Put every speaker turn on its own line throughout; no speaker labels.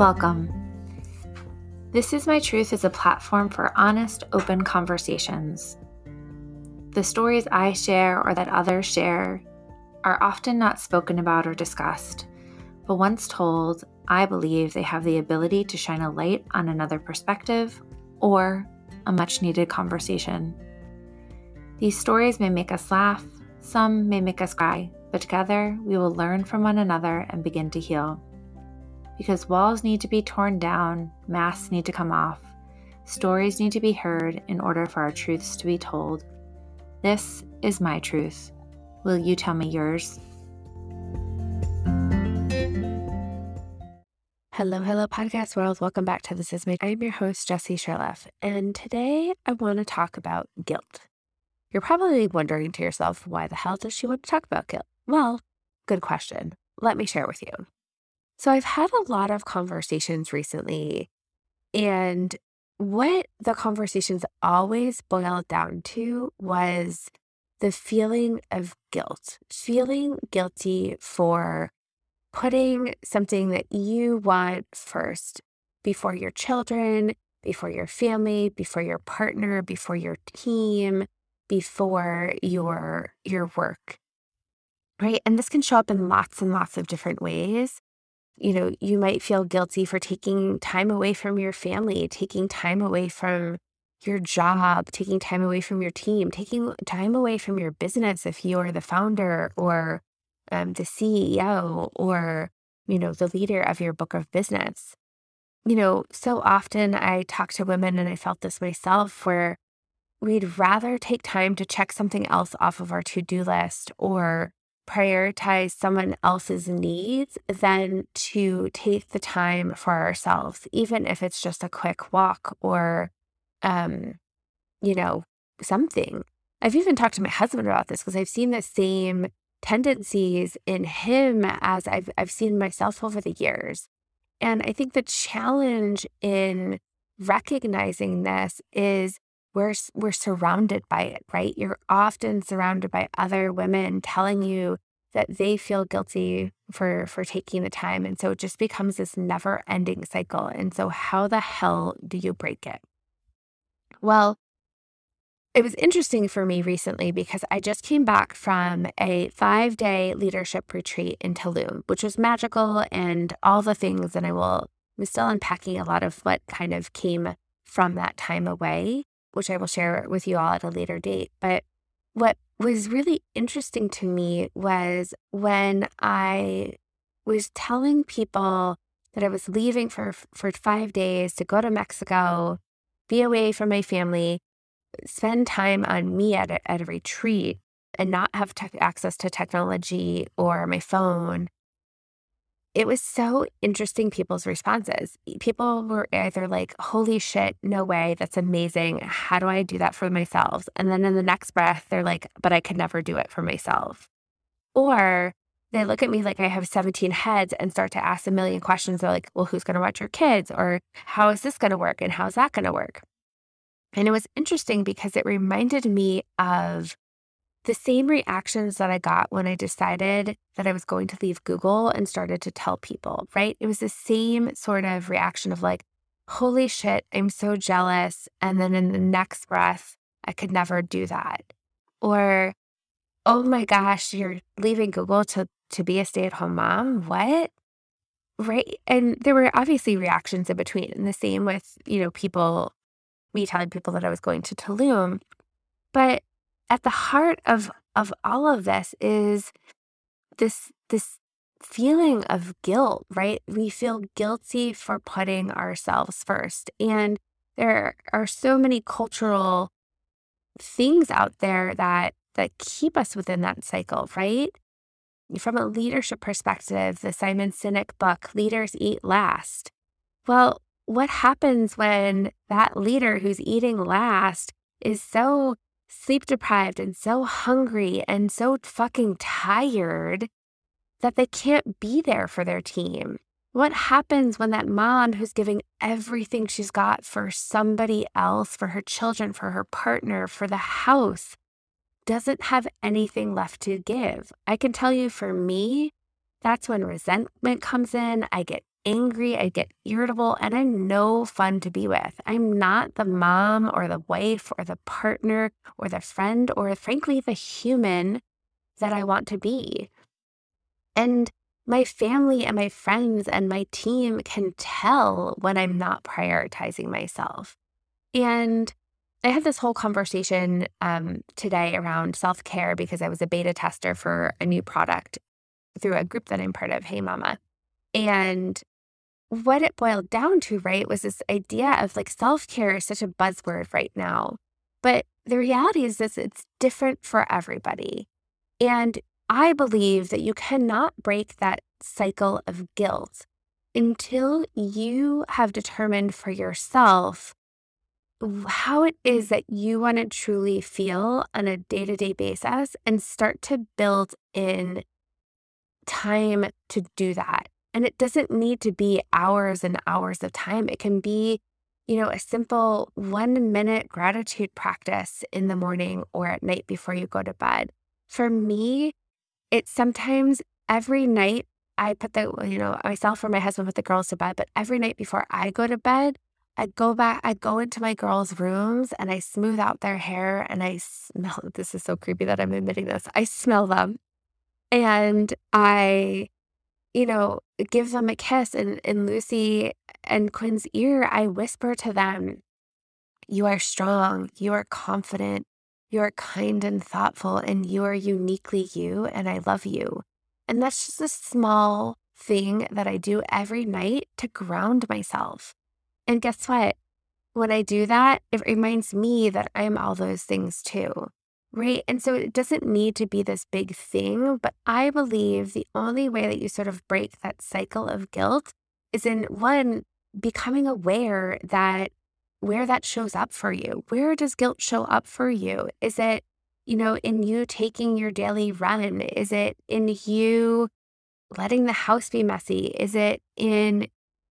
Welcome. This is My Truth is a platform for honest, open conversations. The stories I share or that others share are often not spoken about or discussed, but once told, I believe they have the ability to shine a light on another perspective or a much needed conversation. These stories may make us laugh, some may make us cry, but together we will learn from one another and begin to heal. Because walls need to be torn down, masks need to come off, stories need to be heard in order for our truths to be told. This is my truth. Will you tell me yours?
Hello, hello, podcast world. Welcome back to This Is Me. I'm your host, Jessie Sherliff, and today I want to talk about guilt. You're probably wondering to yourself, why the hell does she want to talk about guilt? Well, good question. Let me share with you. So, I've had a lot of conversations recently, and what the conversations always boiled down to was the feeling of guilt, feeling guilty for putting something that you want first before your children, before your family, before your partner, before your team, before your your work. Right? And this can show up in lots and lots of different ways. You know, you might feel guilty for taking time away from your family, taking time away from your job, taking time away from your team, taking time away from your business if you're the founder or um, the CEO or, you know, the leader of your book of business. You know, so often I talk to women and I felt this myself where we'd rather take time to check something else off of our to do list or prioritize someone else's needs than to take the time for ourselves, even if it's just a quick walk or, um, you know, something. I've even talked to my husband about this because I've seen the same tendencies in him as I've I've seen myself over the years. And I think the challenge in recognizing this is we're we're surrounded by it, right? You're often surrounded by other women telling you that they feel guilty for for taking the time and so it just becomes this never-ending cycle. And so how the hell do you break it? Well, it was interesting for me recently because I just came back from a five day leadership retreat in Tulum, which was magical and all the things. And I will, I'm still unpacking a lot of what kind of came from that time away, which I will share with you all at a later date. But what was really interesting to me was when I was telling people that I was leaving for, for five days to go to Mexico, be away from my family spend time on me at a, at a retreat and not have access to technology or my phone, it was so interesting people's responses. People were either like, holy shit, no way, that's amazing. How do I do that for myself? And then in the next breath, they're like, but I could never do it for myself. Or they look at me like I have 17 heads and start to ask a million questions. They're like, well, who's going to watch your kids? Or how is this going to work? And how's that going to work? And it was interesting because it reminded me of the same reactions that I got when I decided that I was going to leave Google and started to tell people, right? It was the same sort of reaction of like, holy shit, I'm so jealous. And then in the next breath, I could never do that. Or, oh my gosh, you're leaving Google to, to be a stay at home mom? What? Right. And there were obviously reactions in between. And the same with, you know, people me telling people that I was going to Tulum. But at the heart of of all of this is this this feeling of guilt, right? We feel guilty for putting ourselves first. And there are so many cultural things out there that that keep us within that cycle, right? From a leadership perspective, the Simon Sinek book, Leaders Eat Last. Well, what happens when that leader who's eating last is so sleep deprived and so hungry and so fucking tired that they can't be there for their team? What happens when that mom who's giving everything she's got for somebody else, for her children, for her partner, for the house, doesn't have anything left to give? I can tell you for me, that's when resentment comes in. I get angry, I get irritable, and I'm no fun to be with. I'm not the mom or the wife or the partner or the friend or, frankly, the human that I want to be. And my family and my friends and my team can tell when I'm not prioritizing myself. And I had this whole conversation um, today around self care because I was a beta tester for a new product through a group that I'm part of, Hey Mama. And what it boiled down to, right, was this idea of like self care is such a buzzword right now. But the reality is this it's different for everybody. And I believe that you cannot break that cycle of guilt until you have determined for yourself how it is that you want to truly feel on a day to day basis and start to build in time to do that. And it doesn't need to be hours and hours of time. It can be, you know, a simple one minute gratitude practice in the morning or at night before you go to bed. For me, it's sometimes every night I put the, you know, myself or my husband put the girls to bed, but every night before I go to bed, I go back, I go into my girls' rooms and I smooth out their hair and I smell, this is so creepy that I'm admitting this. I smell them and I, you know, give them a kiss. And in Lucy and Quinn's ear, I whisper to them, You are strong, you are confident, you are kind and thoughtful, and you are uniquely you, and I love you. And that's just a small thing that I do every night to ground myself. And guess what? When I do that, it reminds me that I'm all those things too. Right. And so it doesn't need to be this big thing, but I believe the only way that you sort of break that cycle of guilt is in one, becoming aware that where that shows up for you. Where does guilt show up for you? Is it, you know, in you taking your daily run? Is it in you letting the house be messy? Is it in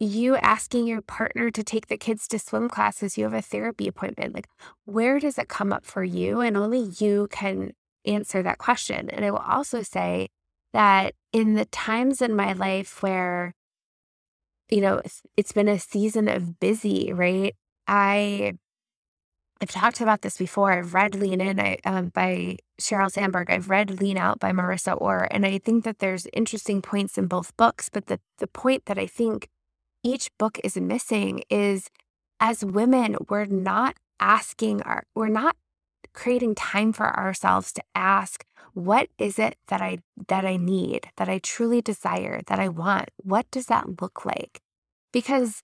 you asking your partner to take the kids to swim classes, you have a therapy appointment. Like, where does it come up for you? And only you can answer that question. And I will also say that in the times in my life where, you know, it's, been a season of busy, right? I I've talked about this before. I've read Lean In I, um, by Sheryl Sandberg. I've read Lean Out by Marissa Orr. And I think that there's interesting points in both books. But the, the point that I think each book is missing is as women, we're not asking our, we're not creating time for ourselves to ask, what is it that I that I need, that I truly desire, that I want? What does that look like? Because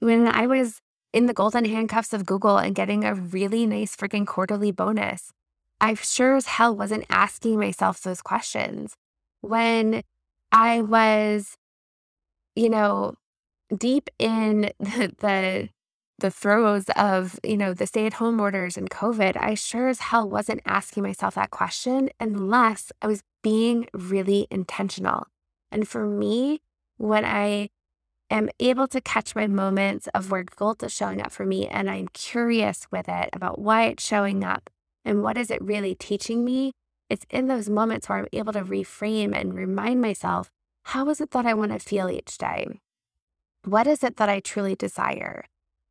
when I was in the golden handcuffs of Google and getting a really nice freaking quarterly bonus, I sure as hell wasn't asking myself those questions. When I was, you know, deep in the, the the throes of, you know, the stay-at-home orders and COVID, I sure as hell wasn't asking myself that question unless I was being really intentional. And for me, when I am able to catch my moments of where guilt is showing up for me and I'm curious with it about why it's showing up and what is it really teaching me, it's in those moments where I'm able to reframe and remind myself, how is it that I want to feel each day? What is it that I truly desire?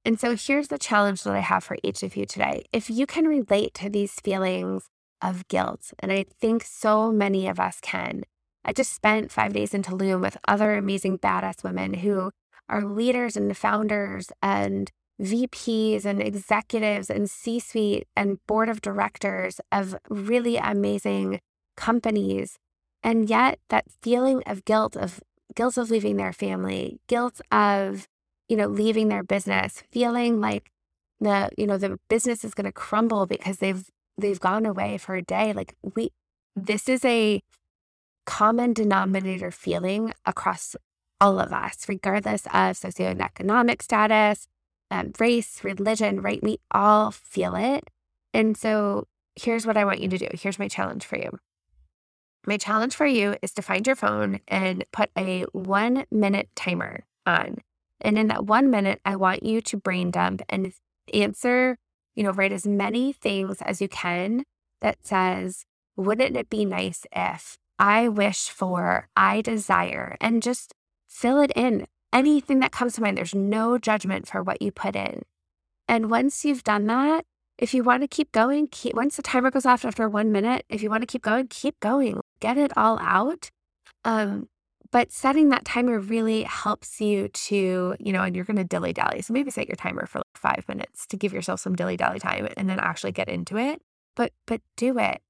And so here's the challenge that I have for each of you today. If you can relate to these feelings of guilt, and I think so many of us can, I just spent five days in Tulum with other amazing badass women who are leaders and founders and VPs and executives and C suite and board of directors of really amazing companies. And yet, that feeling of guilt of guilt of leaving their family, guilt of, you know, leaving their business, feeling like the, you know, the business is going to crumble because they've they've gone away for a day. Like we this is a common denominator feeling across all of us, regardless of socioeconomic status, um, race, religion, right? We all feel it. And so here's what I want you to do. Here's my challenge for you. My challenge for you is to find your phone and put a one minute timer on. And in that one minute, I want you to brain dump and answer, you know, write as many things as you can that says, wouldn't it be nice if I wish for, I desire, and just fill it in anything that comes to mind. There's no judgment for what you put in. And once you've done that, if you want to keep going, keep, once the timer goes off after one minute, if you want to keep going, keep going. Get it all out. Um, but setting that timer really helps you to, you know, and you're going to dilly dally. So maybe set your timer for like five minutes to give yourself some dilly dally time and then actually get into it. But but do it.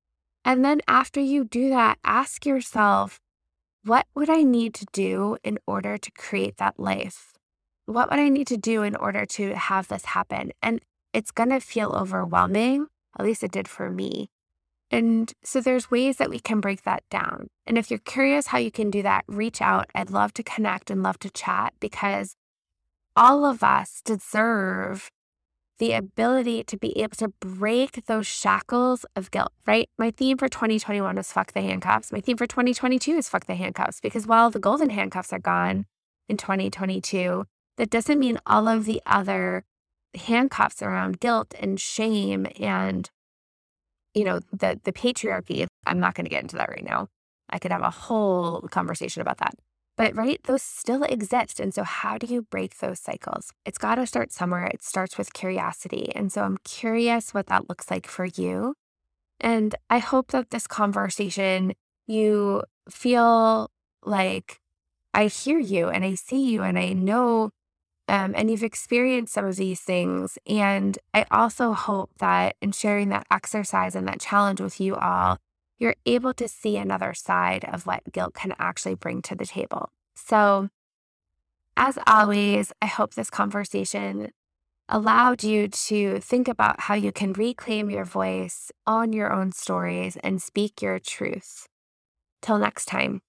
And then after you do that, ask yourself, what would I need to do in order to create that life? What would I need to do in order to have this happen? And it's going to feel overwhelming. At least it did for me. And so there's ways that we can break that down. And if you're curious how you can do that, reach out. I'd love to connect and love to chat because all of us deserve the ability to be able to break those shackles of guilt, right? My theme for 2021 was fuck the handcuffs. My theme for 2022 is fuck the handcuffs because while the golden handcuffs are gone in 2022, that doesn't mean all of the other handcuffs around guilt and shame and you know the the patriarchy i'm not going to get into that right now i could have a whole conversation about that. But right those still exist and so how do you break those cycles? It's got to start somewhere. It starts with curiosity and so i'm curious what that looks like for you and i hope that this conversation you feel like i hear you and i see you and i know um, and you've experienced some of these things. And I also hope that in sharing that exercise and that challenge with you all, you're able to see another side of what guilt can actually bring to the table. So, as always, I hope this conversation allowed you to think about how you can reclaim your voice, own your own stories, and speak your truth. Till next time.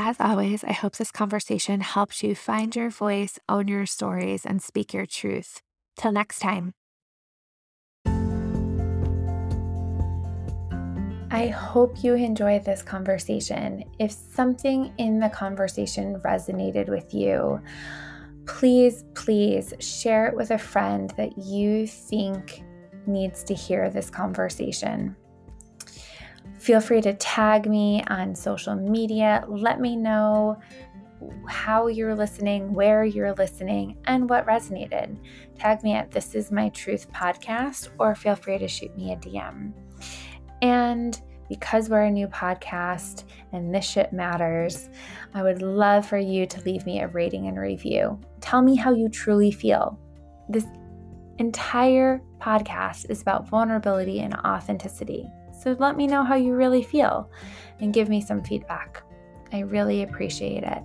As always, I hope this conversation helps you find your voice, own your stories, and speak your truth. Till next time.
I hope you enjoyed this conversation. If something in the conversation resonated with you, please, please share it with a friend that you think needs to hear this conversation. Feel free to tag me on social media. Let me know how you're listening, where you're listening, and what resonated. Tag me at This Is My Truth podcast or feel free to shoot me a DM. And because we're a new podcast and this shit matters, I would love for you to leave me a rating and review. Tell me how you truly feel. This entire podcast is about vulnerability and authenticity. So let me know how you really feel and give me some feedback. I really appreciate it.